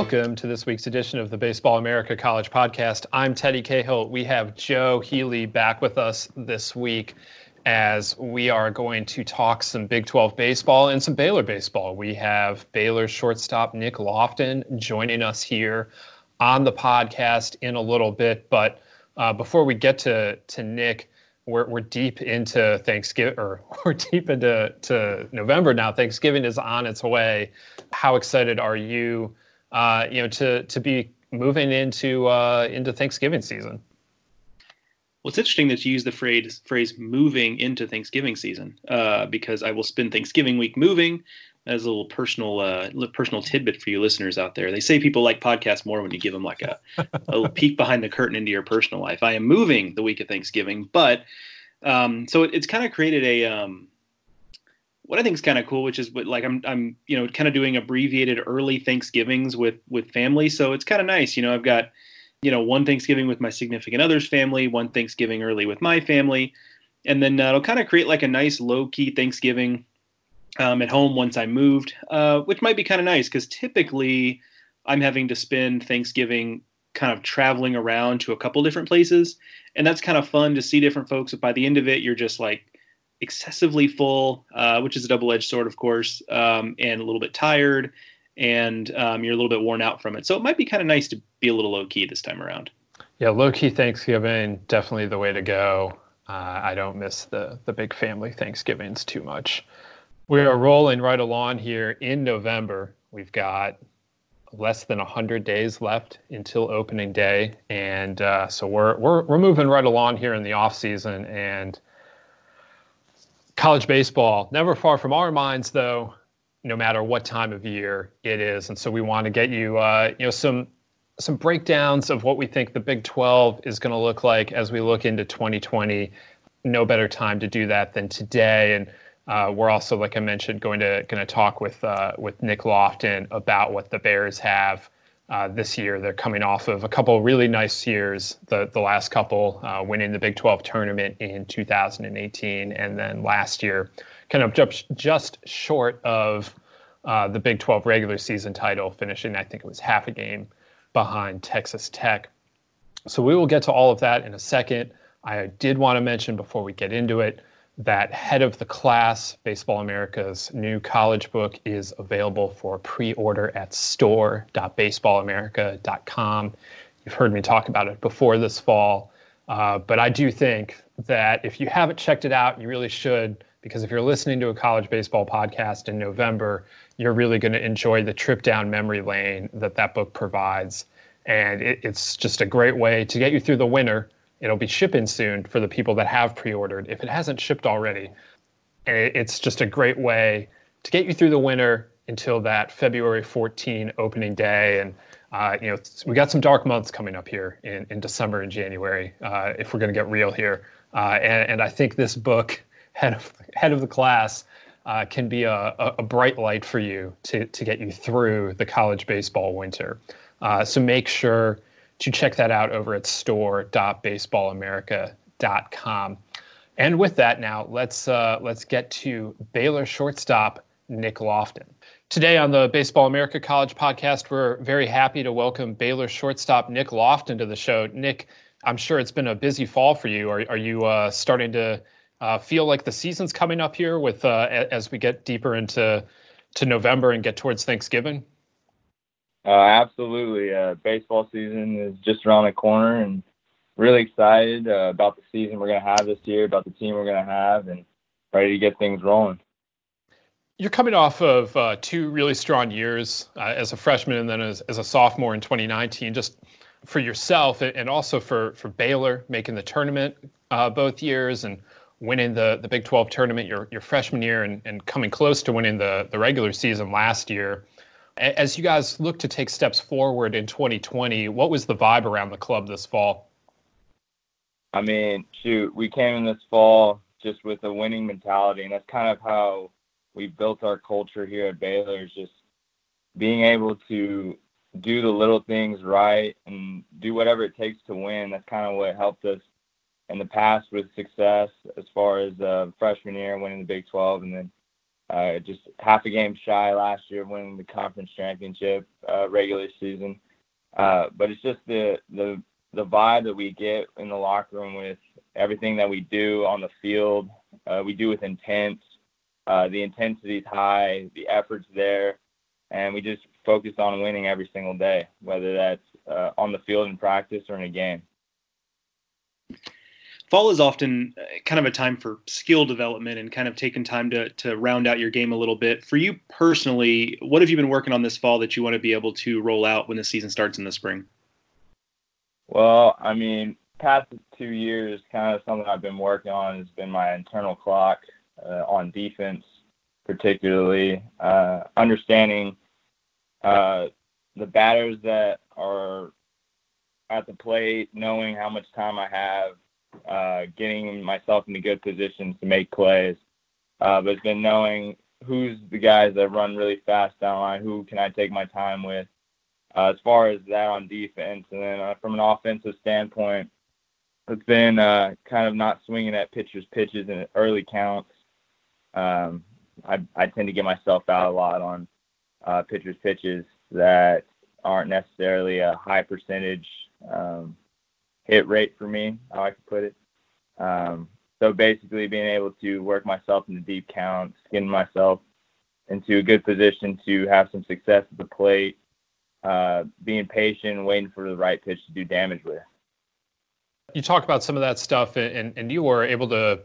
Welcome to this week's edition of the Baseball America College Podcast. I'm Teddy Cahill. We have Joe Healy back with us this week as we are going to talk some Big 12 baseball and some Baylor baseball. We have Baylor shortstop Nick Loftin joining us here on the podcast in a little bit. But uh, before we get to, to Nick, we're, we're deep into Thanksgiving, or we're deep into to November now. Thanksgiving is on its way. How excited are you, uh, you know, to to be moving into uh, into Thanksgiving season? Well, it's interesting that you use the phrase phrase moving into Thanksgiving season uh, because I will spend Thanksgiving week moving as a little personal uh, personal tidbit for you listeners out there. They say people like podcasts more when you give them like a, a little peek behind the curtain into your personal life. I am moving the week of Thanksgiving, but um, so it, it's kind of created a um, what I think is kind of cool, which is what like I'm I'm you know kind of doing abbreviated early Thanksgivings with with family. So it's kind of nice, you know. I've got you know, one Thanksgiving with my significant other's family, one Thanksgiving early with my family, and then uh, it'll kind of create like a nice low key Thanksgiving um, at home once I moved, uh, which might be kind of nice because typically I'm having to spend Thanksgiving kind of traveling around to a couple different places, and that's kind of fun to see different folks. But by the end of it, you're just like excessively full, uh, which is a double edged sword, of course, um, and a little bit tired and um, you're a little bit worn out from it. So it might be kind of nice to be a little low key this time around. Yeah, low key Thanksgiving definitely the way to go. Uh, I don't miss the the big family Thanksgivings too much. We are rolling right along here in November. We've got less than 100 days left until opening day and uh, so we're, we're we're moving right along here in the off season and college baseball never far from our minds though no matter what time of year it is. And so we want to get you, uh, you know, some some breakdowns of what we think the Big 12 is going to look like as we look into 2020. No better time to do that than today. And uh, we're also, like I mentioned, going to going to talk with uh, with Nick Loftin about what the Bears have uh, this year. They're coming off of a couple really nice years. The the last couple uh, winning the Big 12 tournament in 2018, and then last year kind of just, just short of uh, the Big 12 regular season title, finishing, I think it was half a game behind Texas Tech. So we will get to all of that in a second. I did want to mention before we get into it that Head of the Class, Baseball America's new college book, is available for pre order at store.baseballamerica.com. You've heard me talk about it before this fall, uh, but I do think that if you haven't checked it out, you really should because if you're listening to a college baseball podcast in November, you're really going to enjoy the trip down memory lane that that book provides. And it, it's just a great way to get you through the winter. It'll be shipping soon for the people that have pre ordered if it hasn't shipped already. It's just a great way to get you through the winter until that February 14 opening day. And, uh, you know, we got some dark months coming up here in, in December and January, uh, if we're going to get real here. Uh, and, and I think this book head of head of the class uh, can be a, a, bright light for you to, to get you through the college baseball winter. Uh, so make sure to check that out over at store.baseballamerica.com. And with that, now let's uh, let's get to Baylor shortstop Nick Loftin. Today on the Baseball America College podcast, we're very happy to welcome Baylor shortstop Nick Loftin to the show. Nick, I'm sure it's been a busy fall for you. Are, are you uh, starting to uh, feel like the season's coming up here with uh, as we get deeper into to November and get towards Thanksgiving? Uh, absolutely. Uh, baseball season is just around the corner, and really excited uh, about the season we're going to have this year, about the team we're going to have, and ready to get things rolling. You're coming off of uh, two really strong years as a freshman and then as, as a sophomore in 2019. Just for yourself and also for for Baylor making the tournament both years and winning the, the Big 12 tournament your, your freshman year and, and coming close to winning the, the regular season last year. As you guys look to take steps forward in 2020, what was the vibe around the club this fall? I mean, shoot, we came in this fall just with a winning mentality, and that's kind of how we built our culture here at Baylor. Is just being able to do the little things right and do whatever it takes to win. That's kind of what helped us in the past with success as far as uh, freshman year winning the Big 12 and then uh, just half a game shy last year winning the conference championship uh, regular season. Uh, but it's just the the the vibe that we get in the locker room with everything that we do on the field. Uh, we do with intent. Uh, the intensity is high, the effort's there, and we just focus on winning every single day, whether that's uh, on the field in practice or in a game. Fall is often uh, kind of a time for skill development and kind of taking time to to round out your game a little bit. For you personally, what have you been working on this fall that you want to be able to roll out when the season starts in the spring? Well, I mean, past two years, kind of something I've been working on has been my internal clock uh, on defense, particularly uh, understanding uh, the batters that are at the plate, knowing how much time I have, uh, getting myself into good positions to make plays. Uh, but it's been knowing who's the guys that run really fast down line, who can I take my time with. Uh, as far as that on defense, and then uh, from an offensive standpoint, it's been uh, kind of not swinging at pitchers' pitches in early counts. Um, I, I tend to get myself out a lot on uh, pitchers' pitches that aren't necessarily a high percentage um, hit rate for me, how I could put it. Um, so basically, being able to work myself into deep counts, skin myself into a good position to have some success at the plate, uh, being patient, waiting for the right pitch to do damage with. You talk about some of that stuff, and, and you were able to,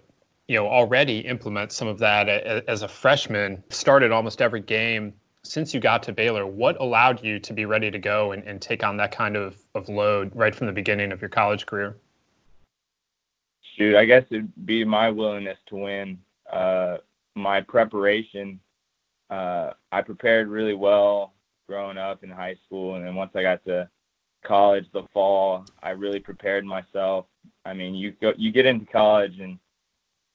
you know, already implement some of that as a freshman. Started almost every game since you got to Baylor, what allowed you to be ready to go and, and take on that kind of, of load right from the beginning of your college career? Shoot, I guess it'd be my willingness to win. Uh, my preparation, uh, I prepared really well growing up in high school, and then once I got to college the fall, I really prepared myself. I mean, you go, you get into college, and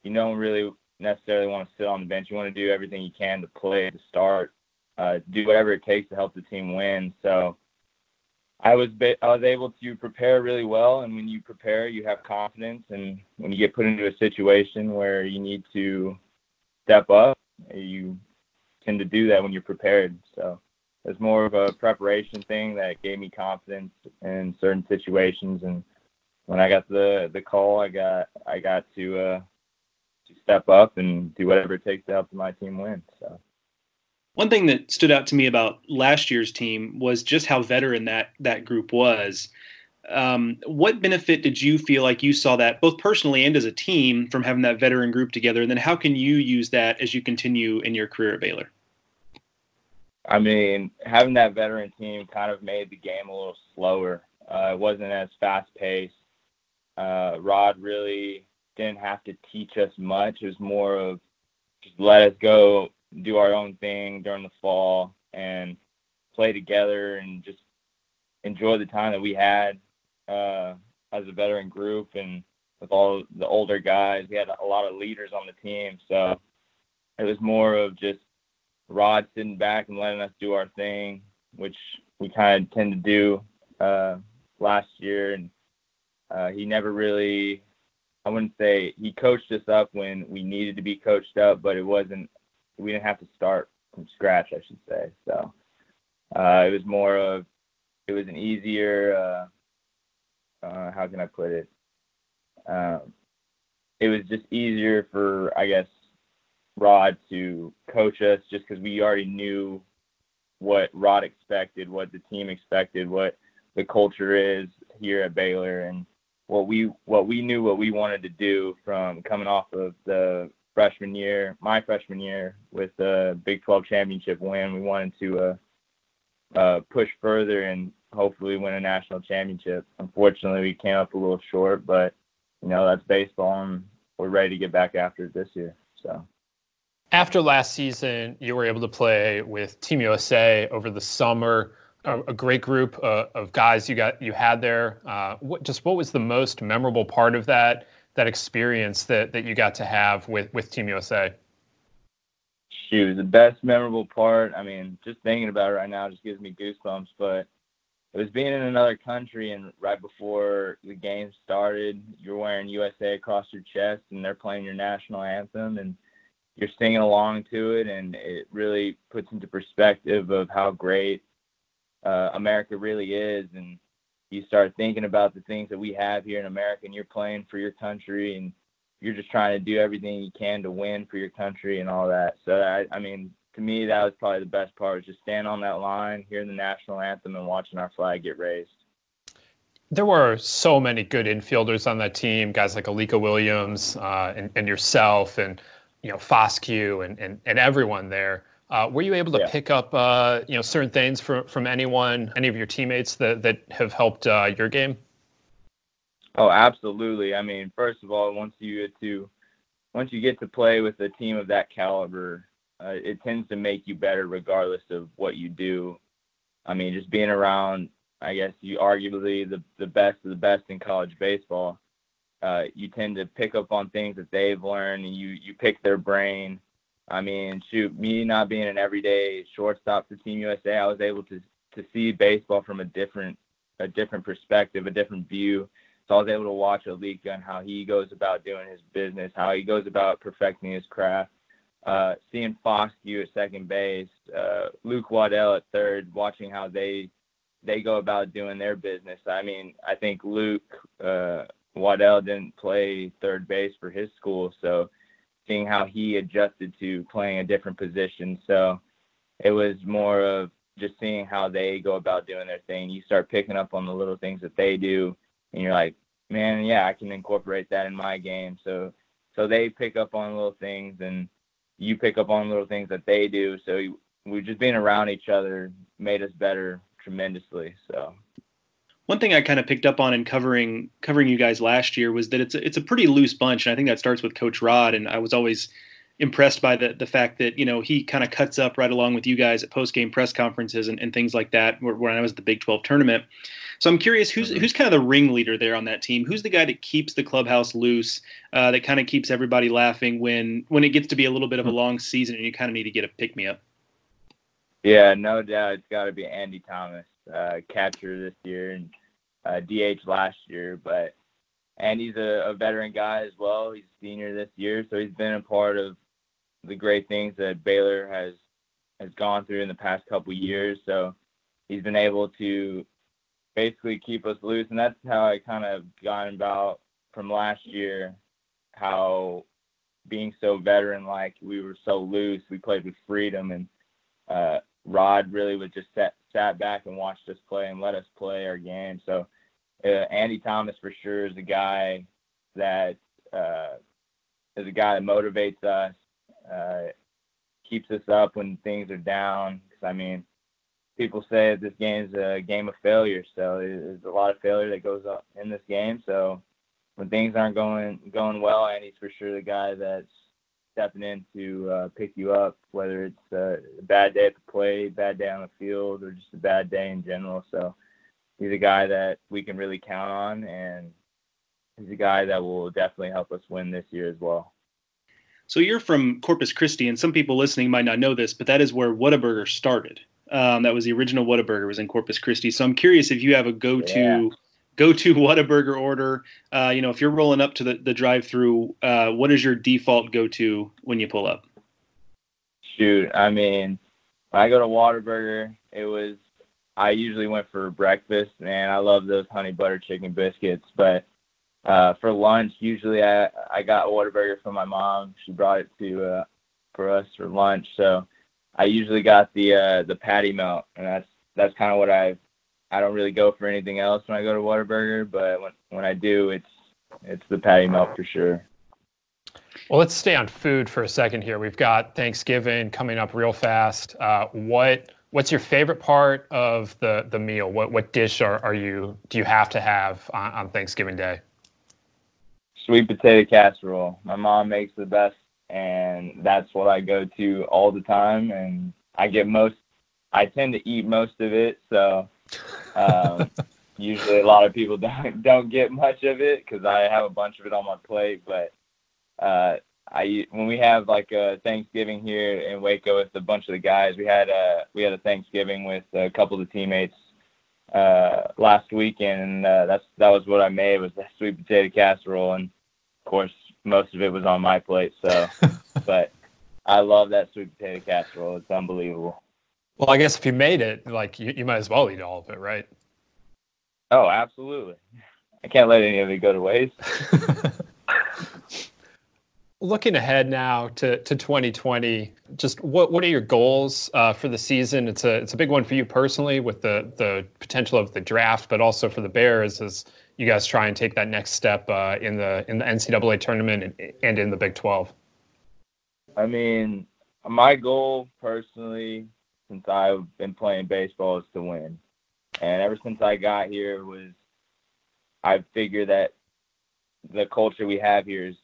you don't really necessarily want to sit on the bench. You want to do everything you can to play to start uh, do whatever it takes to help the team win. So I was I was able to prepare really well, and when you prepare, you have confidence, and when you get put into a situation where you need to step up, you tend to do that when you're prepared. So it's more of a preparation thing that gave me confidence in certain situations, and when I got the the call, I got I got to uh, to step up and do whatever it takes to help my team win. So. One thing that stood out to me about last year's team was just how veteran that that group was. Um, what benefit did you feel like you saw that both personally and as a team from having that veteran group together? And then how can you use that as you continue in your career at Baylor? I mean, having that veteran team kind of made the game a little slower. Uh, it wasn't as fast paced. Uh, Rod really didn't have to teach us much. It was more of just let us go do our own thing during the fall and play together and just enjoy the time that we had uh, as a veteran group and with all the older guys. We had a lot of leaders on the team, so it was more of just Rod sitting back and letting us do our thing, which we kind of tend to do uh, last year. And uh, he never really, I wouldn't say he coached us up when we needed to be coached up, but it wasn't we didn't have to start from scratch, I should say. So uh, it was more of it was an easier uh, uh, how can I put it? Um, it was just easier for I guess Rod to coach us just because we already knew what Rod expected, what the team expected, what the culture is here at Baylor, and what we what we knew what we wanted to do from coming off of the freshman year, my freshman year, with the Big 12 championship win. We wanted to uh, uh, push further and hopefully win a national championship. Unfortunately, we came up a little short, but you know that's baseball, and we're ready to get back after it this year. So. After last season, you were able to play with Team USA over the summer. A, a great group uh, of guys you got you had there. Uh, what just what was the most memorable part of that? That experience that that you got to have with with Team USA? Shoot, the best memorable part. I mean, just thinking about it right now just gives me goosebumps. But it was being in another country, and right before the game started, you're wearing USA across your chest, and they're playing your national anthem, and you're singing along to it, and it really puts into perspective of how great uh, America really is. And you start thinking about the things that we have here in America, and you're playing for your country, and you're just trying to do everything you can to win for your country and all that. So I, I mean, to me, that was probably the best part: was just standing on that line, hearing the national anthem, and watching our flag get raised. There were so many good infielders on that team, guys like Alika Williams uh, and, and yourself, and you know Foscue and, and, and everyone there. Uh, were you able to yeah. pick up uh, you know certain things from from anyone, any of your teammates that that have helped uh, your game? Oh, absolutely. I mean, first of all, once you get to once you get to play with a team of that caliber, uh, it tends to make you better regardless of what you do. I mean, just being around, I guess you arguably the the best of the best in college baseball uh, you tend to pick up on things that they've learned and you you pick their brain. I mean, shoot, me not being an everyday shortstop for Team USA, I was able to to see baseball from a different a different perspective, a different view. So I was able to watch Alika and how he goes about doing his business, how he goes about perfecting his craft. Uh, seeing Foscue at second base, uh, Luke Waddell at third, watching how they they go about doing their business. I mean, I think Luke uh, Waddell didn't play third base for his school, so seeing how he adjusted to playing a different position. So it was more of just seeing how they go about doing their thing. You start picking up on the little things that they do, and you're like, man, yeah, I can incorporate that in my game. So so they pick up on little things, and you pick up on little things that they do. So we just being around each other made us better tremendously. So one thing I kind of picked up on in covering covering you guys last year was that it's a, it's a pretty loose bunch, and I think that starts with Coach Rod. And I was always impressed by the the fact that you know he kind of cuts up right along with you guys at post game press conferences and, and things like that. When I was at the Big Twelve tournament, so I'm curious who's mm-hmm. who's kind of the ringleader there on that team. Who's the guy that keeps the clubhouse loose, uh, that kind of keeps everybody laughing when when it gets to be a little bit of a mm-hmm. long season and you kind of need to get a pick me up. Yeah, no doubt, it's got to be Andy Thomas, uh, catcher this year, and uh, DH last year, but and he's a, a veteran guy as well. He's a senior this year, so he's been a part of the great things that Baylor has has gone through in the past couple years. So he's been able to basically keep us loose, and that's how I kind of got about from last year, how being so veteran like we were so loose, we played with freedom, and uh, Rod really was just set sat back and watched us play and let us play our game. So uh, Andy Thomas for sure is a guy that uh, is a guy that motivates us, uh, keeps us up when things are down. Because I mean, people say this game's a game of failure, so there's a lot of failure that goes up in this game. So when things aren't going going well, Andy's for sure the guy that's stepping in to uh, pick you up, whether it's uh, a bad day at the plate, bad day on the field, or just a bad day in general. So he's a guy that we can really count on, and he's a guy that will definitely help us win this year as well. So you're from Corpus Christi, and some people listening might not know this, but that is where Whataburger started. Um, that was the original Whataburger was in Corpus Christi. So I'm curious if you have a go-to yeah go to Whataburger order. Uh, you know, if you're rolling up to the, the drive through, uh, what is your default go to when you pull up? Shoot, I mean, when I go to Whataburger, it was I usually went for breakfast. Man, I love those honey butter chicken biscuits. But uh, for lunch, usually I I got a Whataburger from my mom. She brought it to uh, for us for lunch. So I usually got the uh, the patty melt, and that's that's kind of what I I don't really go for anything else when I go to Whataburger, but when when I do, it's it's the patty melt for sure. Well, let's stay on food for a second here. We've got Thanksgiving coming up real fast. Uh, what what's your favorite part of the the meal? What what dish are, are you do you have to have on, on Thanksgiving Day? Sweet potato casserole. My mom makes the best, and that's what I go to all the time. And I get most. I tend to eat most of it, so um, usually, a lot of people don't don't get much of it because I have a bunch of it on my plate. But uh, I when we have like a Thanksgiving here in Waco with a bunch of the guys, we had a we had a Thanksgiving with a couple of the teammates uh, last weekend, and uh, that's that was what I made was the sweet potato casserole, and of course most of it was on my plate. So, but I love that sweet potato casserole. It's unbelievable. Well, I guess if you made it, like you, you might as well eat all of it, right? Oh, absolutely. I can't let any of it go to waste. Looking ahead now to, to 2020, just what, what are your goals uh, for the season? It's a it's a big one for you personally with the the potential of the draft, but also for the Bears as you guys try and take that next step uh, in the in the NCAA tournament and, and in the Big 12. I mean, my goal personally, since I've been playing baseball, is to win. And ever since I got here, was I figured that the culture we have here is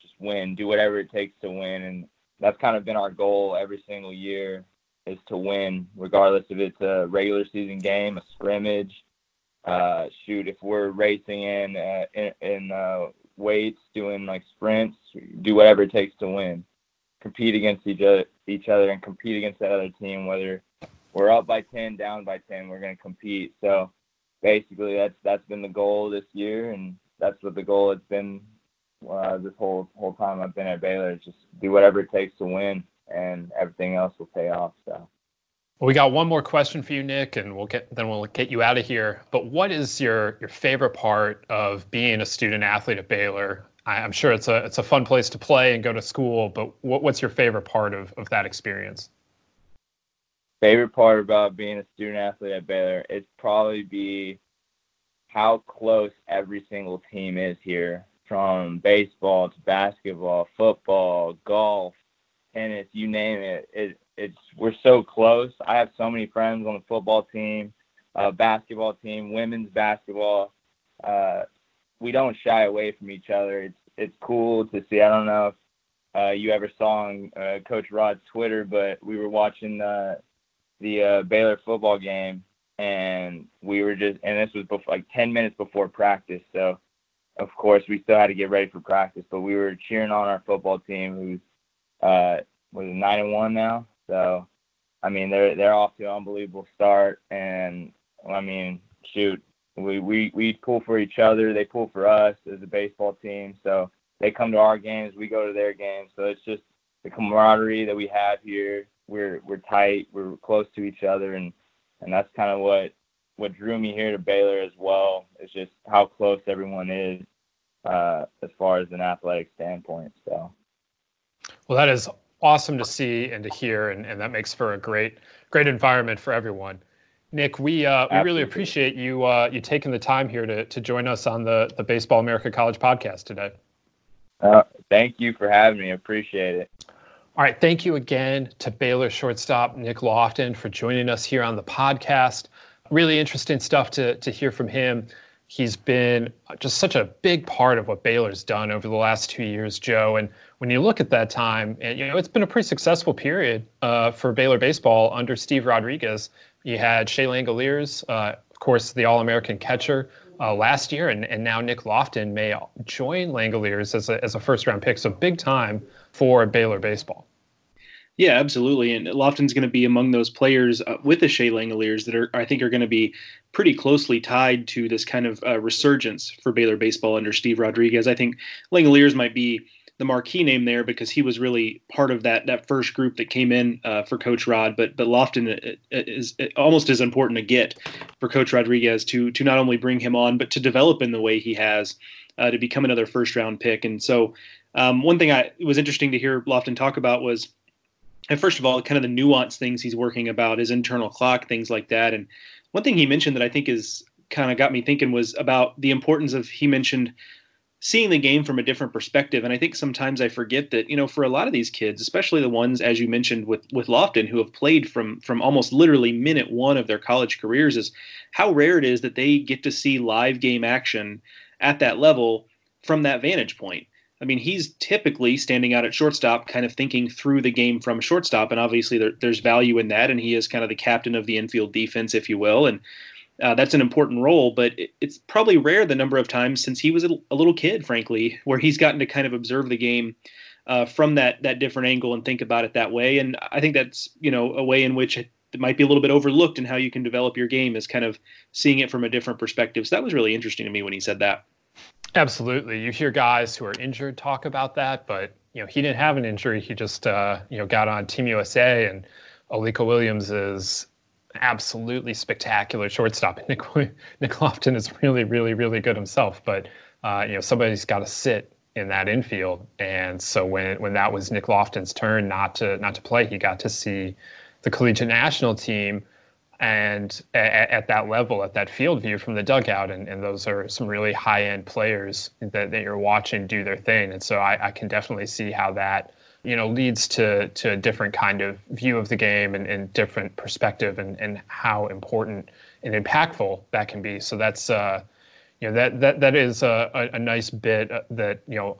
just win, do whatever it takes to win, and that's kind of been our goal every single year is to win, regardless if it's a regular season game, a scrimmage. Uh, shoot, if we're racing in uh, in, in uh, weights, doing like sprints, do whatever it takes to win. Compete against each other, each other, and compete against that other team. Whether we're up by ten, down by ten, we're going to compete. So basically, that's that's been the goal this year, and that's what the goal has been uh, this whole whole time I've been at Baylor. Is just do whatever it takes to win, and everything else will pay off. So. We got one more question for you, Nick, and we'll get then we'll get you out of here. But what is your your favorite part of being a student athlete at Baylor? I, am sure it's a it's a fun place to play and go to school, but what, what's your favorite part of, of that experience? Favorite part about being a student athlete at Baylor, it's probably be how close every single team is here, from baseball to basketball, football, golf, tennis, you name it. It it's we're so close. I have so many friends on the football team, uh, basketball team, women's basketball. Uh, we don't shy away from each other. It's it's cool to see. I don't know if uh, you ever saw on uh, Coach Rod's Twitter, but we were watching uh, the uh, Baylor football game, and we were just and this was before, like 10 minutes before practice. So of course we still had to get ready for practice, but we were cheering on our football team, who's uh, was nine and one now. So, I mean, they're they're off to an unbelievable start, and I mean, shoot, we we we pull for each other. They pull for us as a baseball team. So they come to our games, we go to their games. So it's just the camaraderie that we have here. We're we're tight. We're close to each other, and and that's kind of what what drew me here to Baylor as well. It's just how close everyone is uh, as far as an athletic standpoint. So. Well, that is awesome to see and to hear, and, and that makes for a great great environment for everyone. Nick, we uh, we really appreciate you uh, you taking the time here to to join us on the the Baseball America College podcast today. Uh, thank you for having me. I appreciate it. All right, thank you again to Baylor shortstop Nick Loftin for joining us here on the podcast. Really interesting stuff to to hear from him. He's been just such a big part of what Baylor's done over the last two years, Joe. And when you look at that time, and you know it's been a pretty successful period uh, for Baylor baseball under Steve Rodriguez. You had Shea Langeliers, uh, of course, the All-American catcher uh, last year, and, and now Nick Loftin may join Langeliers as a, as a first-round pick. So big time for Baylor baseball. Yeah, absolutely. And Loftin's going to be among those players uh, with the Shea Langeliers that are, I think, are going to be pretty closely tied to this kind of uh, resurgence for Baylor baseball under Steve Rodriguez. I think Langeliers might be the marquee name there because he was really part of that that first group that came in uh, for Coach Rod. But but Loftin uh, uh, is almost as important to get for Coach Rodriguez to to not only bring him on but to develop in the way he has uh, to become another first round pick. And so um, one thing I was interesting to hear Loftin talk about was and first of all, kind of the nuanced things he's working about, his internal clock, things like that. And one thing he mentioned that I think is kind of got me thinking was about the importance of he mentioned seeing the game from a different perspective. And I think sometimes I forget that, you know, for a lot of these kids, especially the ones, as you mentioned with, with Loftin, who have played from, from almost literally minute one of their college careers is how rare it is that they get to see live game action at that level from that vantage point. I mean, he's typically standing out at shortstop, kind of thinking through the game from shortstop, and obviously there, there's value in that. And he is kind of the captain of the infield defense, if you will, and uh, that's an important role. But it, it's probably rare the number of times since he was a, a, little kid, frankly, where he's gotten to kind of observe the game uh, from that that different angle and think about it that way. And I think that's you know a way in which it might be a little bit overlooked in how you can develop your game is kind of seeing it from a different perspective. So that was really interesting to me when he said that. Absolutely. You hear guys who are injured talk about that, but you know, he didn't have an injury. He just, uh, you know, got on Team USA, and Alika Williams is absolutely spectacular shortstop. Nick Nick Loftin is really, really, really good himself, but uh, you know, somebody's got to sit in that infield. And so when when that was Nick Loftin's turn not to not to play, he got to see the collegiate national team and at, at, that level, at that field view from the dugout, and, and those are some really high end players that, that you're watching do their thing. And so I, I can definitely see how that you know leads to to a different kind of view of the game and, and different perspective and, and how important and impactful that can be. So that's uh, you know that that that is a, a, nice bit uh, that you know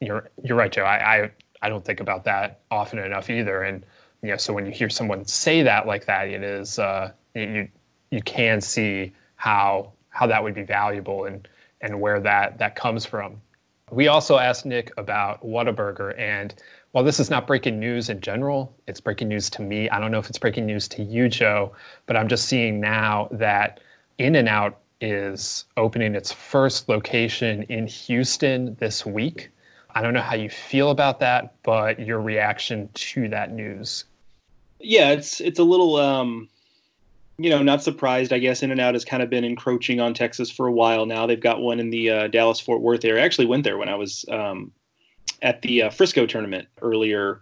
you're you're right, Joe. I, I I don't think about that often enough either, and you know, so when you hear someone say that like that, it is uh, you you can see how how that would be valuable and and where that that comes from. We also asked Nick about Whataburger, and while this is not breaking news in general, it's breaking news to me. I don't know if it's breaking news to you, Joe, but I'm just seeing now that In and Out is opening its first location in Houston this week. I don't know how you feel about that, but your reaction to that news. Yeah, it's it's a little um you know, not surprised. I guess In and Out has kind of been encroaching on Texas for a while now. They've got one in the uh, Dallas Fort Worth area. I actually went there when I was um, at the uh, Frisco tournament earlier,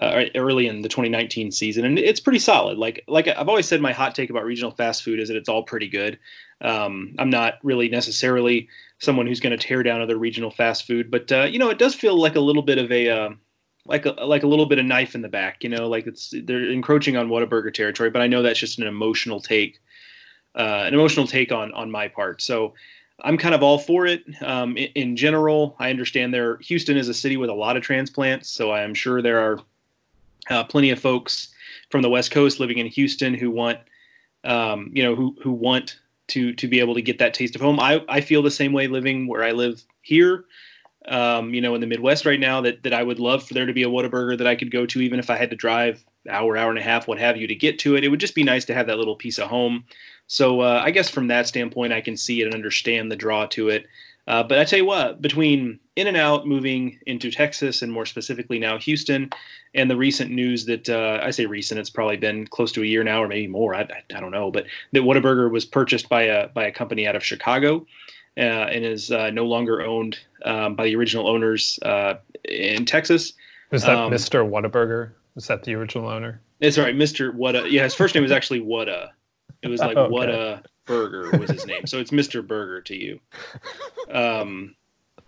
uh, early in the 2019 season, and it's pretty solid. Like like I've always said, my hot take about regional fast food is that it's all pretty good. Um, I'm not really necessarily someone who's going to tear down other regional fast food, but uh, you know, it does feel like a little bit of a uh, like a like a little bit of knife in the back, you know, like it's they're encroaching on Whataburger territory. But I know that's just an emotional take, uh, an emotional take on on my part. So I'm kind of all for it. Um, in, general, I understand there. Houston is a city with a lot of transplants, so I am sure there are uh, plenty of folks from the West Coast living in Houston who want, um, you know, who who want to to be able to get that taste of home. I I feel the same way living where I live here. Um, you know, in the Midwest right now, that that I would love for there to be a Whataburger that I could go to, even if I had to drive hour, hour and a half, what have you, to get to it. It would just be nice to have that little piece of home. So uh, I guess from that standpoint, I can see it and understand the draw to it. Uh, but I tell you what, between In and Out moving into Texas and more specifically now Houston, and the recent news that uh, I say recent, it's probably been close to a year now or maybe more. I, I don't know, but that Whataburger was purchased by a by a company out of Chicago. Uh, and is uh, no longer owned um, by the original owners uh, in Texas. Was that um, Mr. Whataburger? Was that the original owner? It's all right, Mr. Whata. Yeah, his first name was actually Whata. It was like okay. Whata Burger was his name, so it's Mr. Burger to you. Um,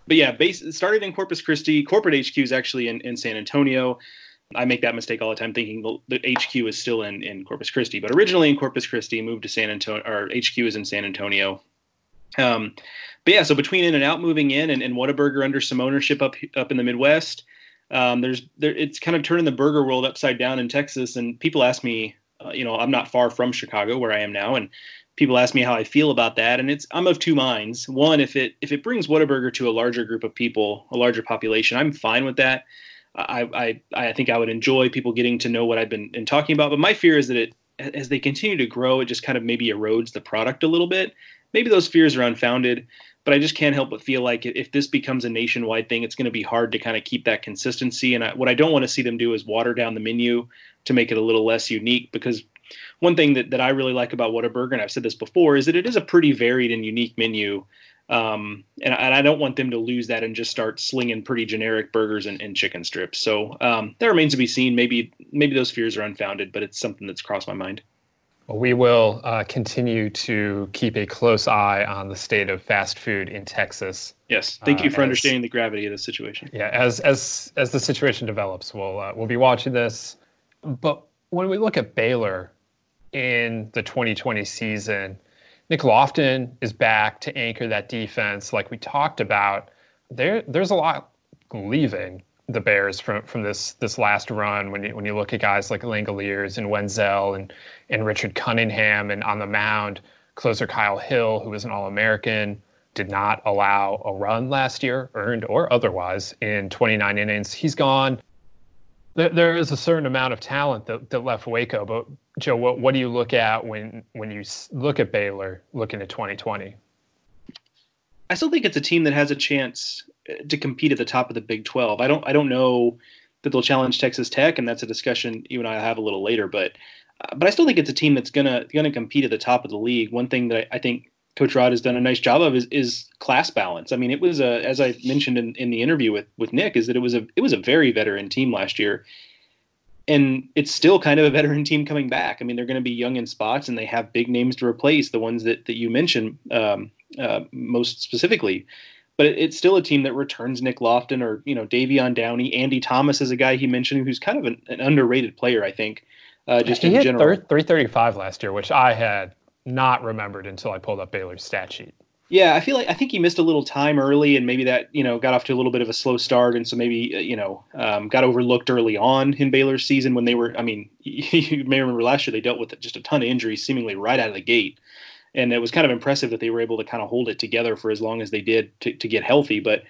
but yeah, base started in Corpus Christi. Corporate HQ is actually in, in San Antonio. I make that mistake all the time, thinking the, the HQ is still in, in Corpus Christi, but originally in Corpus Christi, moved to San Antonio. Or HQ is in San Antonio. Um, but yeah, so between In and Out moving in and, and Whataburger under some ownership up up in the Midwest, um, there's there it's kind of turning the burger world upside down in Texas. And people ask me, uh, you know, I'm not far from Chicago where I am now, and people ask me how I feel about that. And it's I'm of two minds. One, if it if it brings Whataburger to a larger group of people, a larger population, I'm fine with that. I I I think I would enjoy people getting to know what I've been, been talking about. But my fear is that it as they continue to grow, it just kind of maybe erodes the product a little bit maybe those fears are unfounded, but I just can't help but feel like if this becomes a nationwide thing, it's going to be hard to kind of keep that consistency. And I, what I don't want to see them do is water down the menu to make it a little less unique because one thing that, that I really like about Whataburger, and I've said this before, is that it is a pretty varied and unique menu. Um, and, and, I don't want them to lose that and just start slinging pretty generic burgers and, and chicken strips. So um, that remains to be seen. Maybe maybe those fears are unfounded, but it's something that's crossed my mind. We will uh, continue to keep a close eye on the state of fast food in Texas. Yes, thank you for uh, as, understanding the gravity of the situation. Yeah, as as as the situation develops, we'll uh, we'll be watching this. But when we look at Baylor in the 2020 season, Nick Loftin is back to anchor that defense, like we talked about. There, there's a lot leaving the Bears from from this this last run when you when you look at guys like Langeliers and Wenzel and and Richard Cunningham and on the mound closer Kyle Hill who was an All-American did not allow a run last year earned or otherwise in 29 innings. He's gone. There, there is a certain amount of talent that, that left Waco but Joe what, what do you look at when when you look at Baylor looking at 2020 I still think it's a team that has a chance to compete at the top of the Big 12. I don't I don't know that they'll challenge Texas Tech, and that's a discussion you and I have a little later. But uh, but I still think it's a team that's gonna gonna compete at the top of the league. One thing that I, I think Coach Rod has done a nice job of is, is class balance. I mean, it was a as I mentioned in, in the interview with with Nick, is that it was a it was a very veteran team last year. And it's still kind of a veteran team coming back. I mean, they're going to be young in spots, and they have big names to replace the ones that, that you mentioned um, uh, most specifically but it's still a team that returns Nick Loftin or you know Davion Downey. Andy Thomas is a guy he mentioned who's kind of an, an underrated player, I think. Uh, just he in hit general, three thirty five last year, which I had not remembered until I pulled up Baylor's stat sheet. Yeah, I feel like I think he missed a little time early, and maybe that you know got off to a little bit of a slow start, and so maybe uh, you know um, got overlooked early on in Baylor's season when they were. I mean, you may remember last year they dealt with just a ton of injuries, seemingly right out of the gate and it was kind of impressive that they were able to kind of hold it together for as long as they did to, to get healthy. But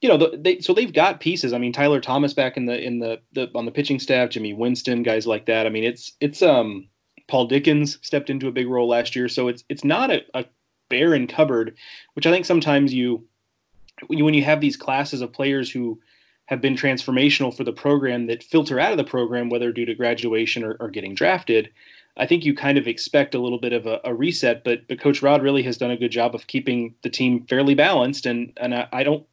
you know, they so they've got pieces. I mean, Tyler Thomas back in the in the, the on the pitching staff, Jimmy Winston, guys like that. I mean, it's it's um Paul Dickens stepped into a big role last year, so it's it's not a, a barren cupboard, which I think sometimes you when you have these classes of players who have been transformational for the program that filter out of the program, whether due to graduation or, or getting drafted, I think you kind of expect a little bit of a, a, reset, but but Coach Rod really has done a good job of keeping the team fairly balanced, and and I, I don't,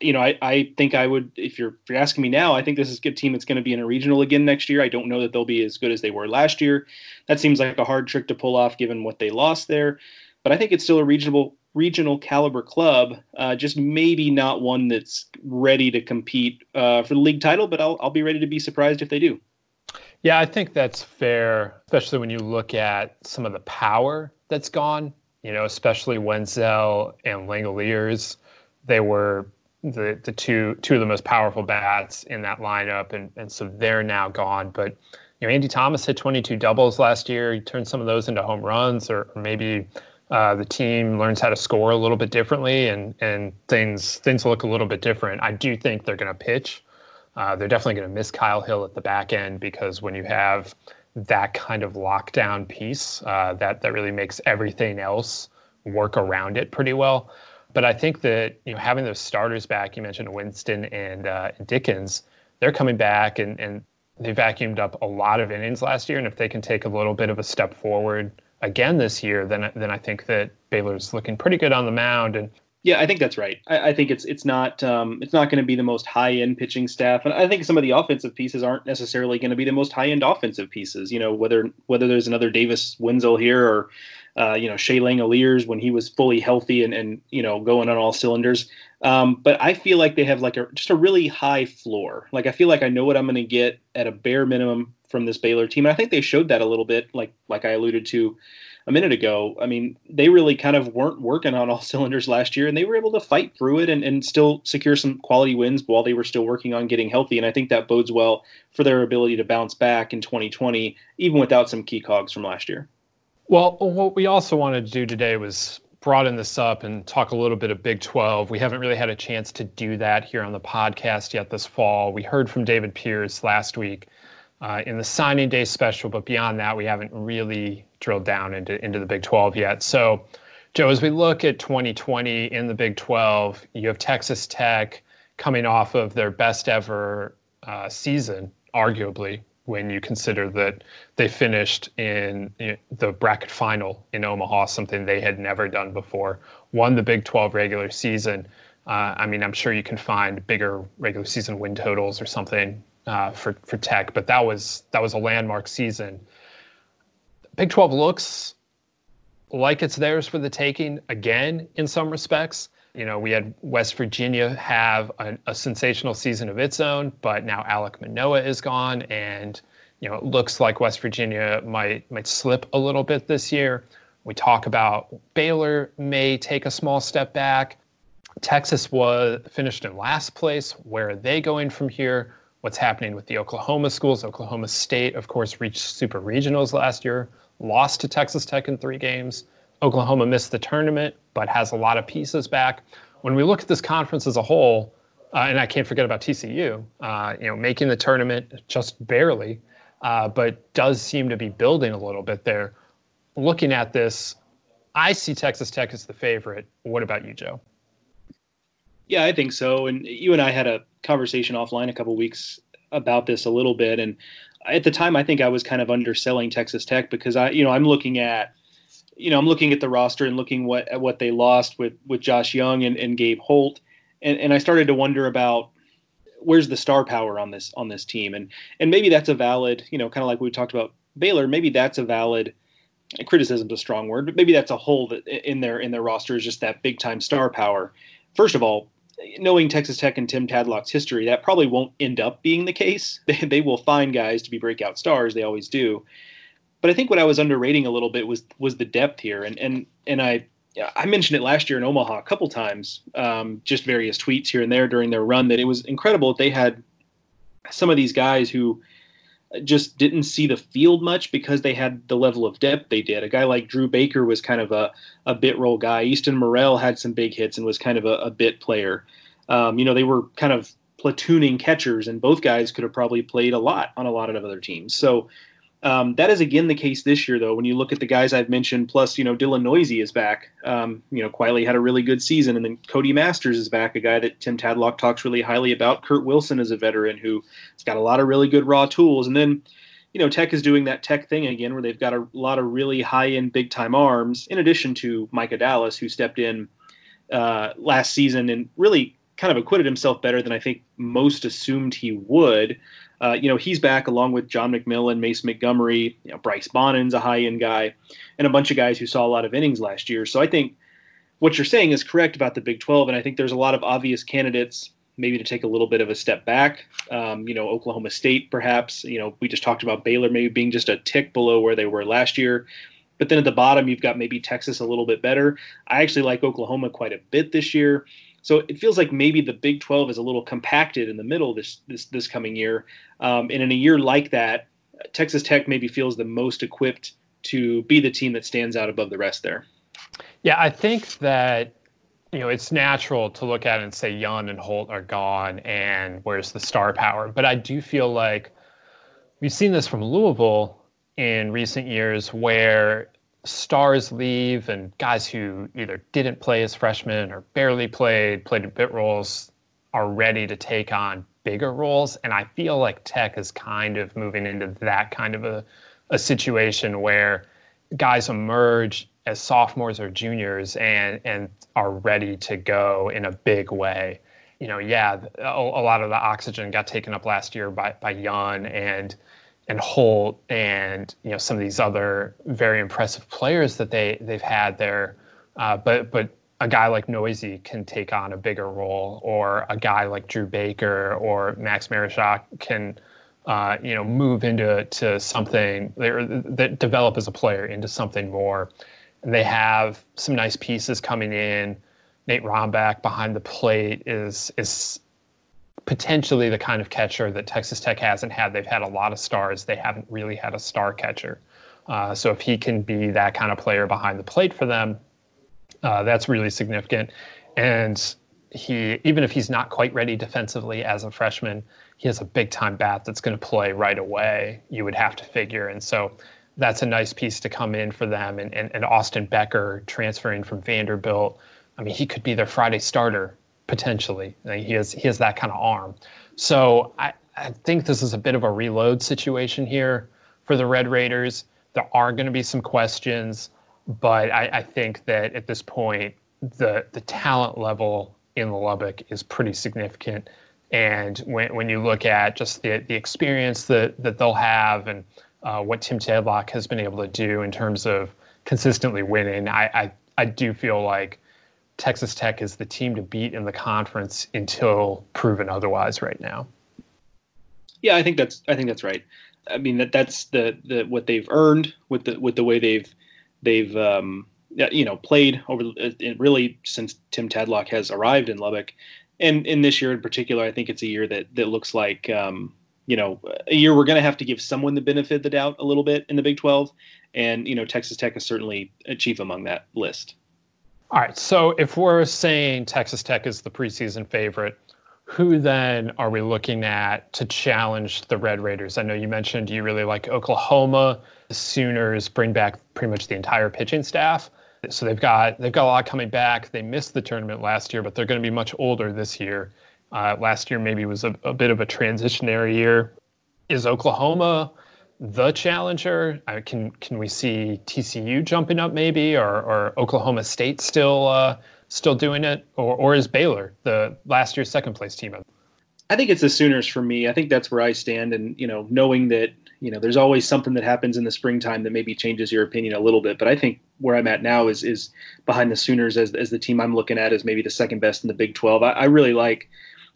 you know, I, I think I would if you're if you're asking me now, I think this is a good team that's going to be in a regional again next year. I don't know that they'll be as good as they were last year. That seems like a hard trick to pull off given what they lost there, but I think it's still a regional regional caliber club, uh, just maybe not one that's ready to compete uh, for the league title, but I'll I'll be ready to be surprised if they do. Yeah, I think that's fair, especially when you look at some of the power that's gone. You know, especially Wenzel and Langeliers. They were the the two two of the most powerful bats in that lineup, and and so they're now gone. But you know, Andy Thomas hit 22 doubles last year. He turned some of those into home runs, or, or maybe uh, the team learns how to score a little bit differently, and and things things look a little bit different. I do think they're going to pitch uh, they're definitely going to miss Kyle Hill at the back end because when you have that kind of lockdown piece, uh, that that really makes everything else work around it pretty well. But I think that you know having those starters back, you mentioned Winston and, uh, Dickens, they're coming back and and they vacuumed up a lot of innings last year. And if they can take a little bit of a step forward again this year, then then I think that Baylor's looking pretty good on the mound. And yeah, I think that's right. I, I think it's it's not um, it's not going to be the most high end pitching staff, and I think some of the offensive pieces aren't necessarily going to be the most high end offensive pieces. You know, whether whether there's another Davis Wenzel here or uh, you know Shea Langeliers when he was fully healthy and and you know going on all cylinders. Um, but I feel like they have like a just a really high floor. Like I feel like I know what I'm going to get at a bare minimum from this Baylor team. And I think they showed that a little bit, like like I alluded to a minute ago, I mean, they really kind of weren't working on all cylinders last year, and they were able to fight through it and, and still secure some quality wins while they were still working on getting healthy. And I think that bodes well for their ability to bounce back in 2020, even without some key cogs from last year. Well, what we also wanted to do today was broaden this up and talk a little bit of Big 12. We haven't really had a chance to do that here on the podcast yet this fall. We heard from David Pierce last week uh, in the signing day special, but beyond that, we haven't really drilled down into into the Big 12 yet. So, Joe, as we look at 2020 in the Big 12, you have Texas Tech coming off of their best ever uh, season, arguably, when you consider that they finished in you know, the bracket final in Omaha, something they had never done before, won the Big 12 regular season. Uh, I mean, I'm sure you can find bigger regular season win totals or something uh, for for Tech, but that was that was a landmark season. Big 12 looks like it's theirs for the taking again in some respects. You know, we had West Virginia have a, a sensational season of its own, but now Alec Manoah is gone, and you know, it looks like West Virginia might might slip a little bit this year. We talk about Baylor may take a small step back. Texas was finished in last place. Where are they going from here? What's happening with the Oklahoma schools? Oklahoma State, of course, reached super regionals last year lost to Texas Tech in three games. Oklahoma missed the tournament, but has a lot of pieces back. When we look at this conference as a whole, uh, and I can't forget about TCU, uh, you know, making the tournament just barely, uh, but does seem to be building a little bit there. Looking at this, I see Texas Tech as the favorite. What about you, Joe? Yeah, I think so. And you and I had a conversation offline a couple weeks about this a little bit, and at the time, I think I was kind of underselling Texas Tech because I, you know, I'm looking at, you know, I'm looking at the roster and looking what at what they lost with with Josh Young and, and Gabe Holt, and and I started to wonder about where's the star power on this on this team, and and maybe that's a valid, you know, kind of like we talked about Baylor, maybe that's a valid criticism's a strong word, but maybe that's a hole that in their in their roster is just that big time star power. First of all, knowing Texas Tech and Tim Tadlock's history, that probably won't end up being the case. They, they will find guys to be breakout stars. They always do. But I think what I was underrating a little bit was was the depth here, and and and I I mentioned it last year in Omaha a couple times, um, just various tweets here and there during their run that it was incredible that they had some of these guys who just didn't see the field much because they had the level of depth they did. A guy like Drew Baker was kind of a, a bit role guy. Easton Murrell had some big hits and was kind of a, a bit player. Um, you know, they were kind of platooning catchers, and both guys could have probably played a lot on a lot of other teams. So um, that is again the case this year, though. When you look at the guys I've mentioned, plus you know Dylan Neuse is back. Um, you know, quietly had a really good season, and then Cody Masters is back, a guy that Tim Tadlock talks really highly about. Kurt Wilson is a veteran who's got a lot of really good raw tools, and then you know Tech is doing that Tech thing again, where they've got a lot of really high end, big time arms, in addition to Micah Dallas, who stepped in uh, last season and really kind of acquitted himself better than I think most assumed he would. Uh, you know, he's back along with John McMillon, Mace Montgomery, you know, Bryce Bonnin's a high end guy, and a bunch of guys who saw a lot of innings last year. So I think what you're saying is correct about the Big 12, and I think there's a lot of obvious candidates maybe to take a little bit of a step back. Um, you know, Oklahoma State, perhaps. You know, we just talked about Baylor maybe being just a tick below where they were last year. But then at the bottom, you've got maybe Texas a little bit better. I actually like Oklahoma quite a bit this year. So it feels like maybe the Big 12 is a little compacted in the middle this this this coming year. Um, and in a year like that, Texas Tech maybe feels the most equipped to be the team that stands out above the rest there. Yeah, I think that you know it's natural to look at it and say Jung and Holt are gone, and where's the star power? But I do feel like we've seen this from Louisville in recent years, where stars leave and guys who either didn't play as freshmen or barely played, played in bit roles, are ready to take on bigger roles. And I feel like Tech is kind of moving into that kind of a, a situation where guys emerge as sophomores or juniors and and are ready to go in a big way. You know, yeah, a, a lot of the oxygen got taken up last year by by Jung and and Holt and you know some of these other very impressive players that they they've had there. Uh, but but a guy like Neuse can take on a bigger role, or a guy like Drew Baker or Max Marusak can uh, you know move into to something that develop as a player into something more. And they have some nice pieces coming in. Nate Rombach behind the plate is is potentially the kind of catcher that Texas Tech hasn't had. They've had a lot of stars. They haven't really had a star catcher. Uh, so if he can be that kind of player behind the plate for them, uh, that's really significant. And he, even if he's not quite ready defensively as a freshman, he has a big time bat that's going to play right away. You would have to figure, and so that's a nice piece to come in for them. And, and, and Austin Becker transferring from Vanderbilt. I mean, he could be their Friday starter potentially. Like he has he has that kind of arm. So I, I think this is a bit of a reload situation here for the Red Raiders. There are going to be some questions, but I, I think that at this point the the talent level in Lubbock is pretty significant. And when, when you look at just the, the experience that, that they'll have and uh, what Tim Tadlock has been able to do in terms of consistently winning, I, I, I do feel like Texas Tech is the team to beat in the conference until proven otherwise right now. Yeah, I think that's I think that's right. I mean that that's the the what they've earned with the with the way they've they've um, you know played over really since Tim Tadlock has arrived in Lubbock, and in this year in particular, I think it's a year that that looks like um, you know a year we're going to have to give someone the benefit of the doubt a little bit in the Big Twelve, and you know Texas Tech is certainly a chief among that list. All right. So if we're saying Texas Tech is the preseason favorite, who then are we looking at to challenge the Red Raiders? I know you mentioned you really like Oklahoma. The Sooners bring back pretty much the entire pitching staff. So they've got they've got a lot coming back. They missed the tournament last year, but they're going to be much older this year. Uh, last year maybe was a, a bit of a transitionary year. Is Oklahoma the challenger? Uh, can can we see TCU jumping up maybe, or or Oklahoma State still uh, still doing it, or or is Baylor the last year's second place team? I think it's the Sooners for me. I think that's where I stand, and you know, knowing that you know, there's always something that happens in the springtime that maybe changes your opinion a little bit. But I think where I'm at now is is behind the Sooners as as the team I'm looking at as maybe the second best in the Big 12. I, I really like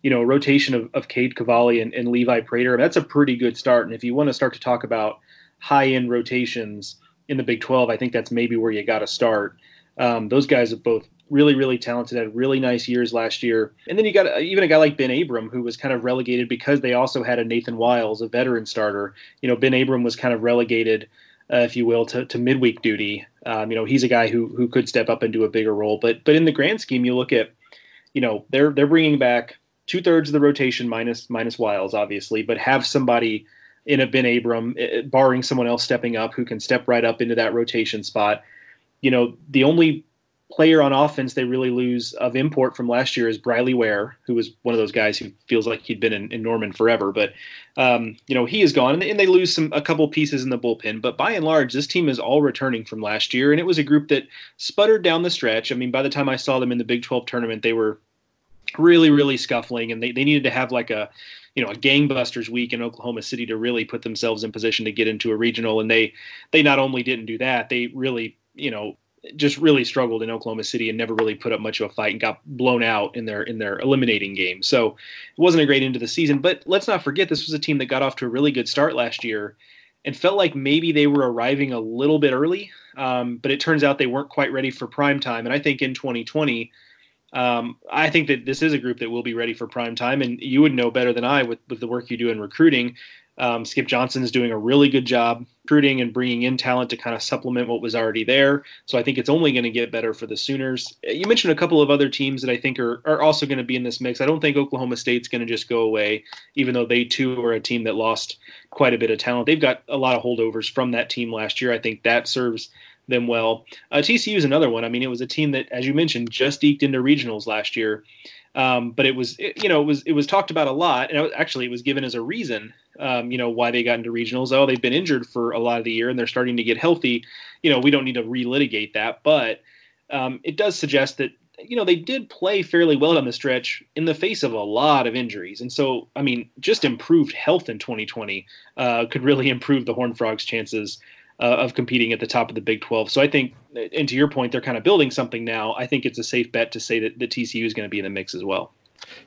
you know, rotation of, of Cade Cavalli and, and Levi Prater. That's a pretty good start. And if you want to start to talk about high end rotations in the Big 12, I think that's maybe where you got to start. Um, those guys have both really, really talented, had really nice years last year. And then you got even a guy like Ben Abram, who was kind of relegated because they also had a Nathan Wiles, a veteran starter. You know, Ben Abram was kind of relegated, uh, if you will, to, to midweek duty. Um, you know, he's a guy who who could step up and do a bigger role. But but in the grand scheme, you look at, you know, they're they're bringing back two thirds of the rotation minus minus Wiles, obviously, but have somebody in a Ben Abram, eh, eh, barring someone else stepping up who can step right up into that rotation spot. You know, the only player on offense they really lose of import from last year is Brylie Ware, who was one of those guys who feels like he'd been in, in Norman forever. But um, you know he is gone, and, and they lose some a couple pieces in the bullpen. But by and large, this team is all returning from last year, and it was a group that sputtered down the stretch. I mean, by the time I saw them in the Big 12 tournament, they were really really scuffling and they, they needed to have like a you know a gangbusters week in oklahoma city to really put themselves in position to get into a regional and they they not only didn't do that they really you know just really struggled in oklahoma city and never really put up much of a fight and got blown out in their in their eliminating game. So it wasn't a great end to the season but let's not forget this was a team that got off to a really good start last year and felt like maybe they were arriving a little bit early um, but it turns out they weren't quite ready for prime time and i think in 2020 um, I think that this is a group that will be ready for prime time, and you would know better than I with, with the work you do in recruiting. Um, Skip Johnson is doing a really good job recruiting and bringing in talent to kind of supplement what was already there. So I think it's only going to get better for the Sooners. You mentioned a couple of other teams that I think are, are also going to be in this mix. I don't think Oklahoma State's going to just go away, even though they too are a team that lost quite a bit of talent. They've got a lot of holdovers from that team last year. I think that serves them well. Uh, TCU is another one. I mean, it was a team that, as you mentioned, just eked into regionals last year. Um, but it was, it, you know, it was it was talked about a lot, and it, actually, it was given as a reason, um, you know, why they got into regionals. Oh, they've been injured for a lot of the year, and they're starting to get healthy. You know, we don't need to relitigate that, but um, it does suggest that you know they did play fairly well down the stretch in the face of a lot of injuries, and so I mean, just improved health in 2020 uh, could really improve the Horned Frogs' chances uh, of competing at the top of the Big 12. So I think, and to your point, they're kind of building something now. I think it's a safe bet to say that the TCU is going to be in the mix as well.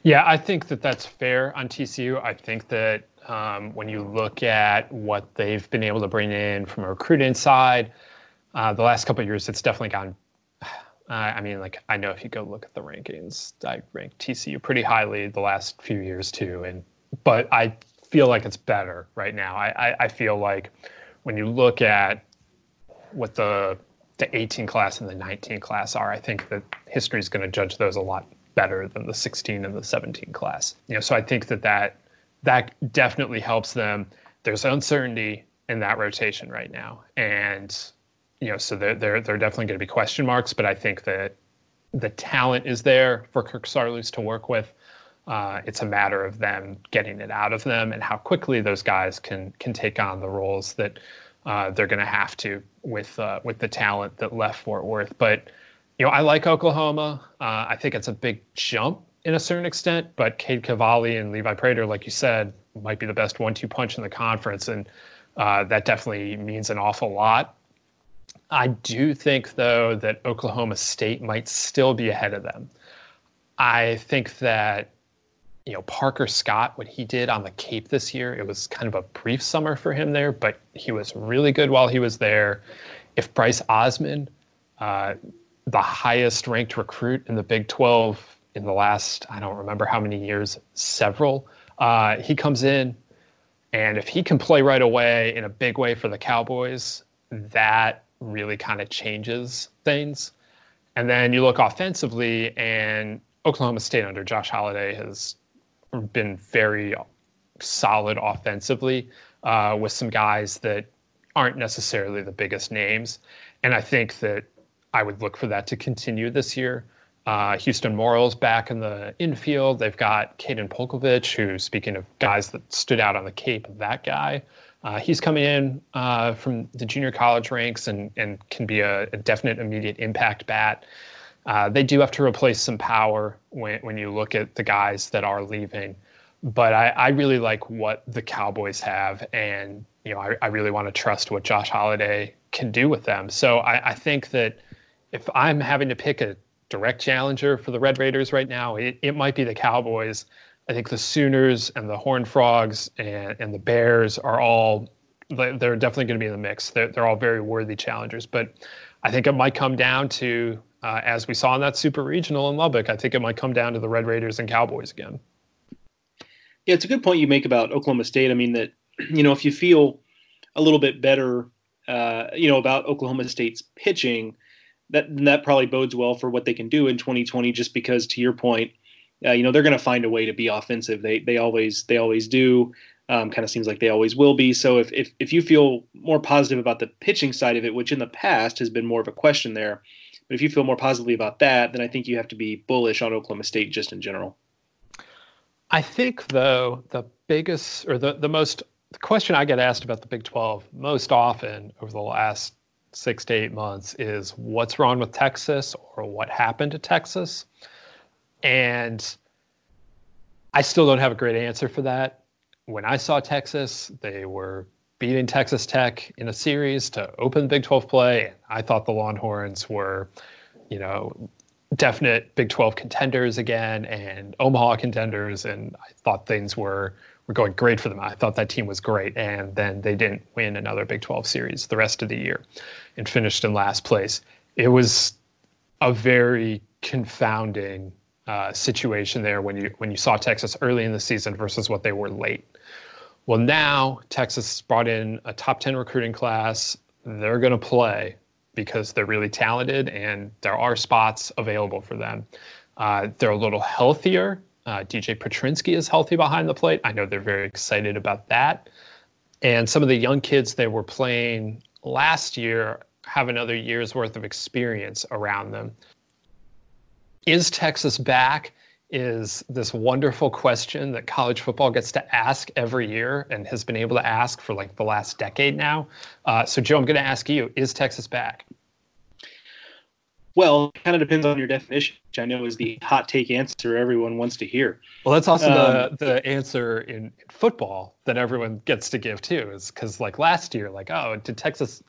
Yeah, I think that that's fair on TCU. I think that um, when you look at what they've been able to bring in from a recruiting side, uh, the last couple of years, it's definitely gone. Uh, I mean, like I know if you go look at the rankings, I rank TCU pretty highly the last few years too, and but I feel like it's better right now. I, I, I feel like when you look at what the the 18 class and the 19 class are, I think that history is going to judge those a lot better than the 16 and the 17 class. You know, so I think that that that definitely helps them. There's uncertainty in that rotation right now, and you know, so there there there are definitely going to be question marks. But I think that the talent is there for Kirk Saarloos to work with. Uh, it's a matter of them getting it out of them and how quickly those guys can can take on the roles that uh, they're going to have to with uh, with the talent that left Fort Worth. But you know, I like Oklahoma. Uh, I think it's a big jump in a certain extent, but Cade Cavalli and Levi Prater, like you said, might be the best one-two punch in the conference, and uh, that definitely means an awful lot. I do think, though, that Oklahoma State might still be ahead of them. I think that you know Parker Scott, what he did on the Cape this year, it was kind of a brief summer for him there, but he was really good while he was there. If Bryce Osmond, uh, the highest ranked recruit in the Big 12 in the last, I don't remember how many years, several, uh, he comes in, and if he can play right away in a big way for the Cowboys, that really kind of changes things. And then you look offensively, and Oklahoma State under Josh Holliday has been very solid offensively uh, with some guys that aren't necessarily the biggest names. And I think that I would look for that to continue this year. Uh, Hueston Morrill's back in the infield. They've got Caden Polkovich, who, speaking of guys that stood out on the Cape, that guy. Uh, he's coming in uh, from the junior college ranks and, and can be a, a definite immediate impact bat. Uh, they do have to replace some power when, when you look at the guys that are leaving. But I, I really like what the Cowboys have, and you know I, I really want to trust what Josh Holliday can do with them. So I, I think that if I'm having to pick a direct challenger for the Red Raiders right now, it, it might be the Cowboys. I think the Sooners and the Horned Frogs and, and the Bears are all they're definitely going to be in the mix. They're, they're all very worthy challengers, but I think it might come down to uh, as we saw in that Super Regional in Lubbock. I think it might come down to the Red Raiders and Cowboys again. Yeah, it's a good point you make about Oklahoma State. I mean that you know if you feel a little bit better, uh, you know about Oklahoma State's pitching, that that probably bodes well for what they can do in 2020. Just because, to your point, uh, you know they're going to find a way to be offensive. They they always they always do. Um, kind of seems like they always will be. So if, if if you feel more positive about the pitching side of it, which in the past has been more of a question there, but if you feel more positively about that, then I think you have to be bullish on Oklahoma State just in general. I think though the biggest or the the most the question I get asked about the Big 12 most often over the last six to eight months is what's wrong with Texas or what happened to Texas, and I still don't have a great answer for that when I saw Texas, they were beating Texas Tech in a series to open Big 12 play. I thought the Longhorns were, you know, definite Big 12 contenders again and Omaha contenders. And I thought things were were going great for them. I thought that team was great. And then they didn't win another Big 12 series the rest of the year and finished in last place. It was a very confounding uh, situation there when you when you saw Texas early in the season versus what they were late. Well, now Texas brought in a top 10 recruiting class. They're going to play because they're really talented and there are spots available for them. Uh, they're a little healthier. Uh, DJ Petrinsky is healthy behind the plate. I know they're very excited about that. And some of the young kids they were playing last year have another year's worth of experience around them. Is Texas back? Is this wonderful question that college football gets to ask every year and has been able to ask for like the last decade now. Uh, so, Joe, I'm going to ask you: Is Texas back? Well, it kind of depends on your definition, which I know is the hot take answer everyone wants to hear. Well, that's also um, the the answer in, football that everyone gets to give too, is because like last year, like, oh, did Texas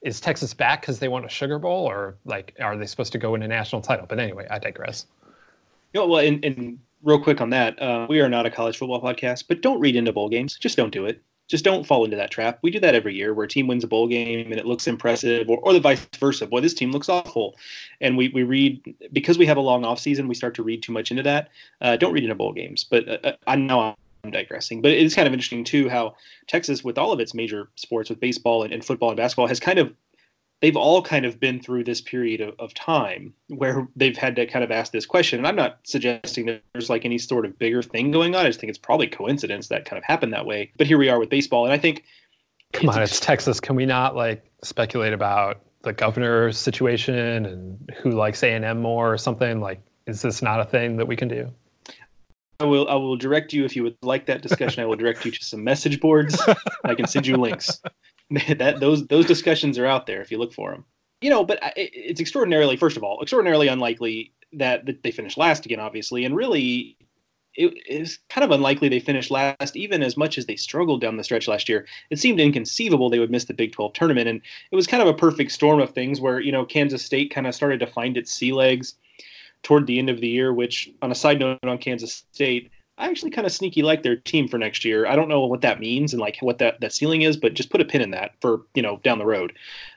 is Texas back because they won a Sugar Bowl, or like are they supposed to go in a national title? But anyway, I digress. Know, well, and, and real quick on that, uh, we are not a college football podcast, but don't read into bowl games. Just don't do it. Just don't fall into that trap. We do that every year where a team wins a bowl game and it looks impressive, or, or the vice versa. Boy, this team looks awful. And we, we read, because we have a long off season, we start to read too much into that. Uh, don't read into bowl games. But uh, uh I know I'm digressing. But it's kind of interesting, too, how Texas, with all of its major sports, with baseball and, and football and basketball, has kind of they've all kind of been through this period of, of time where they've had to kind of ask this question. And I'm not suggesting that there's like any sort of bigger thing going on. I just think it's probably coincidence that kind of happened that way. But here we are with baseball. And I think. Come on, it's Texas. Can we not like speculate about the governor situation and who likes A&M more or something? Like, is this not a thing that we can do? I will. I will direct you if you would like that discussion. I will direct you to some message boards. I can send you links. that those those discussions are out there if you look for them. You know, but it's extraordinarily, first of all, extraordinarily unlikely that, that they finish last again, obviously, and really it is kind of unlikely they finish last, even as much as they struggled down the stretch last year. It seemed inconceivable they would miss the Big 12 tournament. And it was kind of a perfect storm of things where, you know, Kansas State kind of started to find its sea legs toward the end of the year, which, on a side note on Kansas State, I actually kind of sneaky like their team for next year. I don't know what that means and like what that, that ceiling is, but just put a pin in that for, you know, down the road.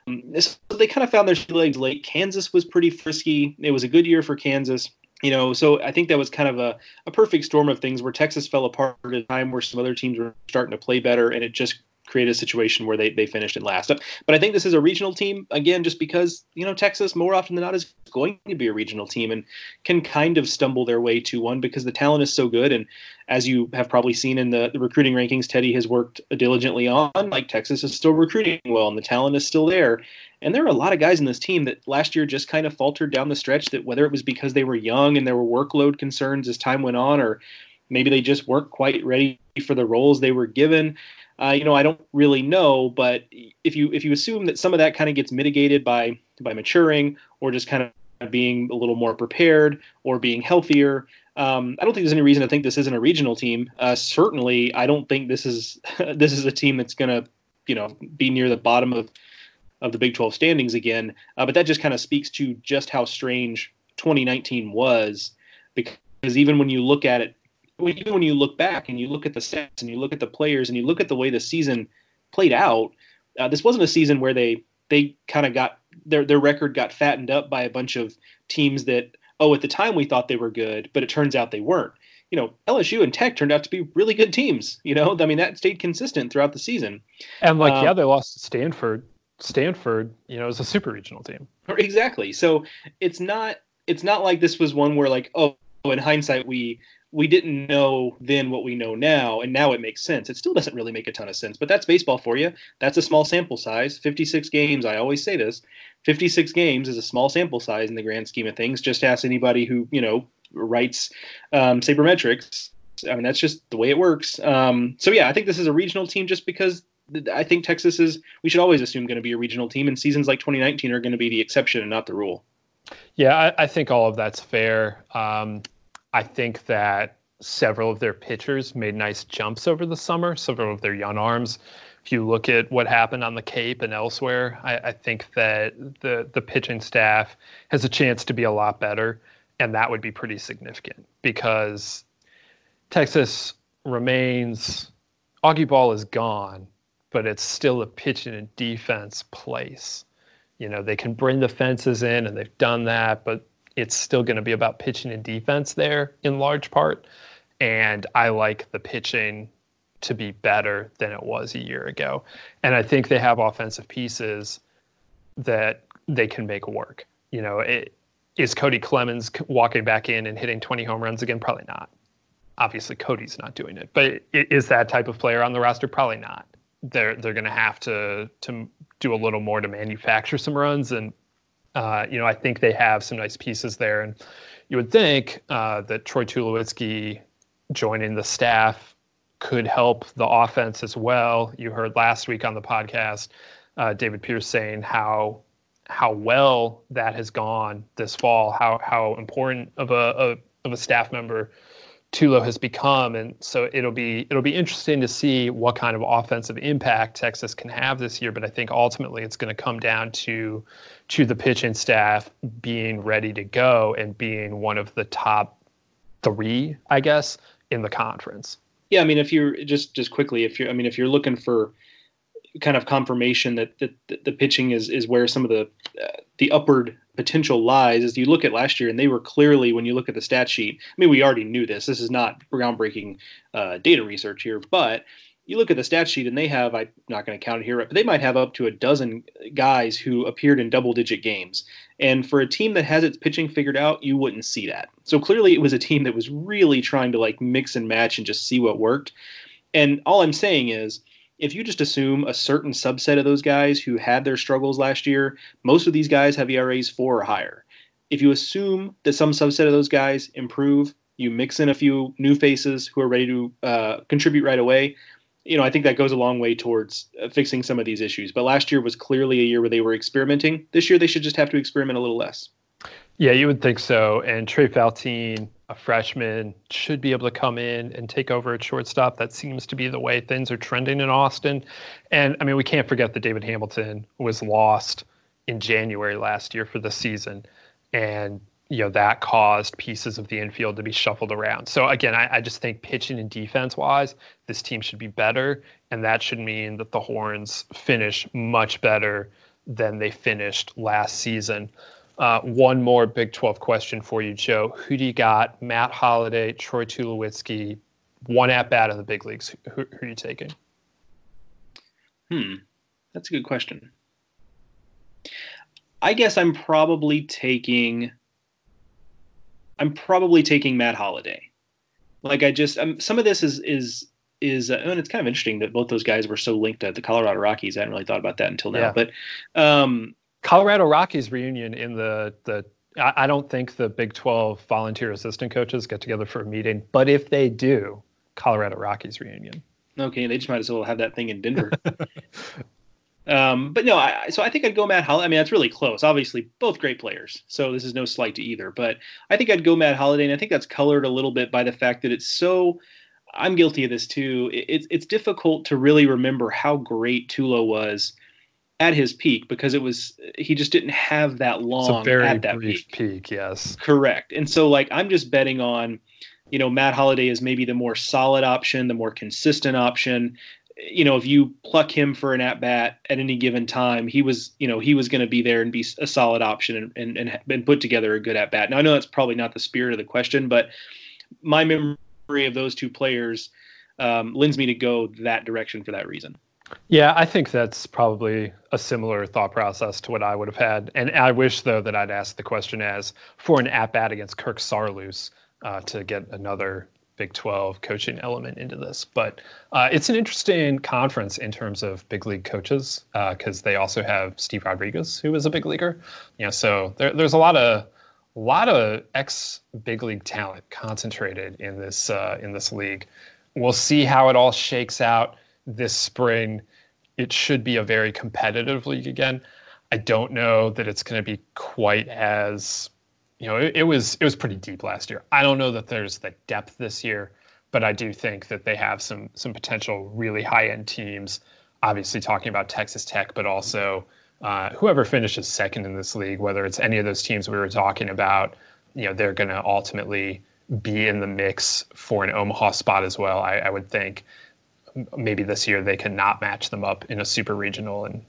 Um, so they kind of found their legs late. Kansas was pretty frisky. It was a good year for Kansas. You know, so I think that was kind of a, a perfect storm of things where Texas fell apart at a time where some other teams were starting to play better and it just created a situation where they, they finished in last. But I think this is a regional team again, just because you know Texas more often than not is going to be a regional team and can kind of stumble their way to one because the talent is so good. And as you have probably seen in the, the recruiting rankings, Teddy has worked diligently on. Like Texas is still recruiting well, and the talent is still there. And there are a lot of guys in this team that last year just kind of faltered down the stretch. That whether it was because they were young and there were workload concerns as time went on, or maybe they just weren't quite ready for the roles they were given. Uh, you know, I don't really know, but if you if you assume that some of that kind of gets mitigated by by maturing or just kind of being a little more prepared or being healthier, um, I don't think there's any reason to think this isn't a regional team. Uh, certainly, I don't think this is this is a team that's going to you know be near the bottom of of the Big 12 standings again. Uh, but that just kind of speaks to just how strange 2019 was, because even when you look at it even when you look back and you look at the stats and you look at the players and you look at the way the season played out, uh, this wasn't a season where they they kind of got their their record got fattened up by a bunch of teams that oh at the time we thought they were good, but it turns out they weren't. You know, LSU and Tech turned out to be really good teams. You know, I mean that stayed consistent throughout the season. And like um, yeah, they lost to Stanford. Stanford, you know, is a super regional team. Exactly. So it's not it's not like this was one where like oh in hindsight we we didn't know then what we know now, and now it makes sense. It still doesn't really make a ton of sense, but that's baseball for you. That's a small sample size. 56 games, I always say this 56 games is a small sample size in the grand scheme of things. Just ask anybody who, you know, writes um, sabermetrics. I mean, that's just the way it works. Um, so, yeah, I think this is a regional team just because I think Texas is, we should always assume, going to be a regional team, and seasons like 2019 are going to be the exception and not the rule. Yeah, I, I think all of that's fair. Um, I think that several of their pitchers made nice jumps over the summer, several of their young arms. If you look at what happened on the Cape and elsewhere, I, I think that the the pitching staff has a chance to be a lot better, and that would be pretty significant because Texas remains Augie Ball is gone, but it's still a pitching and defense place. You know, they can bring the fences in and they've done that, but it's still going to be about pitching and defense there in large part. And I like the pitching to be better than it was a year ago. And I think they have offensive pieces that they can make work. You know, it, is Cody Clemens walking back in and hitting 20 home runs again? Probably not. Obviously, Cody's not doing it, but is that type of player on the roster? Probably not. They're they're going to have to to do a little more to manufacture some runs, and uh, you know, I think they have some nice pieces there. And you would think uh, that Troy Tulowitzki joining the staff could help the offense as well. You heard last week on the podcast uh, David Pierce saying how how well that has gone this fall, how how important of a, a of a staff member Tulo has become, and so it'll be it'll be interesting to see what kind of offensive impact Texas can have this year. But I think ultimately it's going to come down to to the pitching staff being ready to go and being one of the top three, I guess, in the conference. Yeah, I mean, if you're just just quickly, if you're, I mean, if you're looking for kind of confirmation that, that, that the pitching is is where some of the uh, the upward potential lies as you look at last year and they were clearly when you look at the stat sheet i mean we already knew this this is not groundbreaking uh, data research here but you look at the stat sheet and they have i'm not going to count it here but they might have up to a dozen guys who appeared in double digit games. And for a team that has its pitching figured out you wouldn't see that. So clearly it was a team that was really trying to like mix and match and just see what worked. And all i'm saying is if you just assume a certain subset of those guys who had their struggles last year, most of these guys have ERAs four or higher. If you assume that some subset of those guys improve, you mix in a few new faces who are ready to uh, contribute right away. You know, I think that goes a long way towards uh, fixing some of these issues. But last year was clearly a year where they were experimenting. This year, they should just have to experiment a little less. Yeah, you would think so. And Trey Faltine, a freshman, should be able to come in and take over at shortstop. That seems to be the way things are trending in Austin. And I mean, we can't forget that David Hamilton was lost in January last year for the season. And you know that caused pieces of the infield to be shuffled around. So again, I, I, just think pitching and defense wise, this team should be better, and that should mean that the Horns finish much better than they finished last season. Uh, one more Big 12 question for you, Joe. Who do you got? Matt Holliday, Troy Tulowitzki, one at bat in the big leagues. Who, who are you taking? Hmm, that's a good question. I guess I'm probably taking. I'm probably taking Matt Holliday. Like I just um, some of this is is is uh, and it's kind of interesting that both those guys were so linked to the Colorado Rockies. I hadn't really thought about that until now. Yeah. But um, Colorado Rockies reunion in the the I, don't think the Big Twelve volunteer assistant coaches get together for a meeting, but if they do, Colorado Rockies reunion. Okay, they just might as well have that thing in Denver. Um, but no, I, so I think I'd go Matt Holliday. I mean, that's really close. Obviously, both great players, so this is no slight to either. But I think I'd go Matt Holliday, and I think that's colored a little bit by the fact that it's so. I'm guilty of this too. It's it's difficult to really remember how great Tulo was at his peak because it was he just didn't have that long it's a very at that peak. peak. Yes, correct. And so like I'm just betting on you know Matt Holliday is maybe the more solid option, the more consistent option you know, if you pluck him for an at bat at any given time, he was, you know, he was going to be there and be a solid option and, and, and, and put together a good at bat. Now, I know that's probably not the spirit of the question, but my memory of those two players um, lends me to go that direction for that reason. Yeah, I think that's probably a similar thought process to what I would have had. And I wish, though, that I'd asked the question as for an at bat against Kirk Saarloos uh, to get another Big 12 coaching element into this. But uh, it's an interesting conference in terms of big league coaches because uh, they also have Steve Rodriguez, who is a big leaguer. You know, so there, there's a lot of lot of ex big league talent concentrated in this uh, in this league. We'll see how it all shakes out this spring. It should be a very competitive league again. I don't know that it's going to be quite as you know, it, it, was it was pretty deep last year. I don't know that there's the depth this year, but I do think that they have some some potential really high end teams. Obviously, talking about Texas Tech, but also uh, whoever finishes second in this league, whether it's any of those teams we were talking about, you know, they're going to ultimately be in the mix for an Omaha spot as well. I, I would think maybe this year they can not match them up in a super regional, and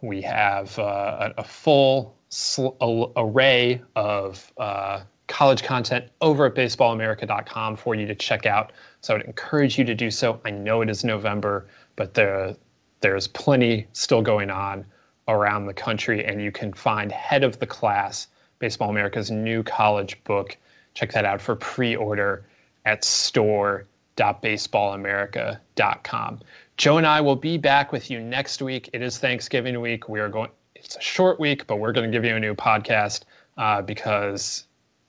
we have uh, a, a full sl- array of uh, college content over at baseballamerica.com for you to check out. So I would encourage you to do so. I know it is November, but there, there's plenty still going on around the country, and you can find Head of the Class, Baseball America's new college book. Check that out for pre order at store.baseballamerica.com. Joe and I will be back with you next week. It is Thanksgiving week. We are going it's a short week, but we're going to give you a new podcast uh, because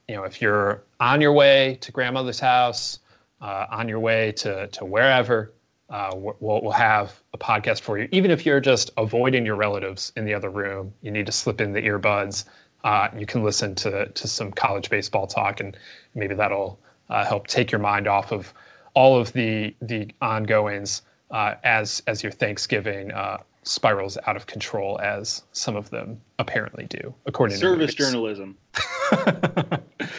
you know if you're on your way to grandmother's house, uh, on your way to to wherever, uh, we'll, we'll have a podcast for you. Even if you're just avoiding your relatives in the other room, you need to slip in the earbuds. Uh, you can listen to to some college baseball talk, and maybe that'll uh, help take your mind off of all of the the ongoings uh, as as your Thanksgiving spirals out of control as some of them apparently do, according service to service journalism.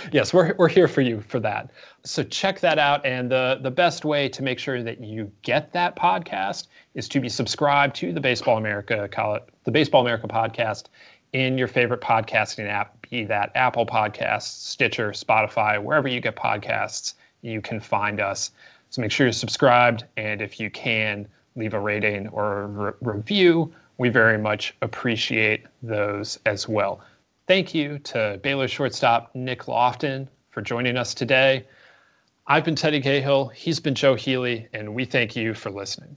yes, we're we're here for you for that. So check that out, and the the best way to make sure that you get that podcast is to be subscribed to the Baseball America call it the Baseball America podcast in your favorite podcasting app, be that Apple Podcasts, Stitcher, Spotify, wherever you get podcasts, you can find us. So make sure you're subscribed, and if you can leave a rating or a re- review. We very much appreciate those as well. Thank you to Baylor shortstop Nick Loftin for joining us today. I've been Teddy Cahill, he's been Joe Healy, and we thank you for listening.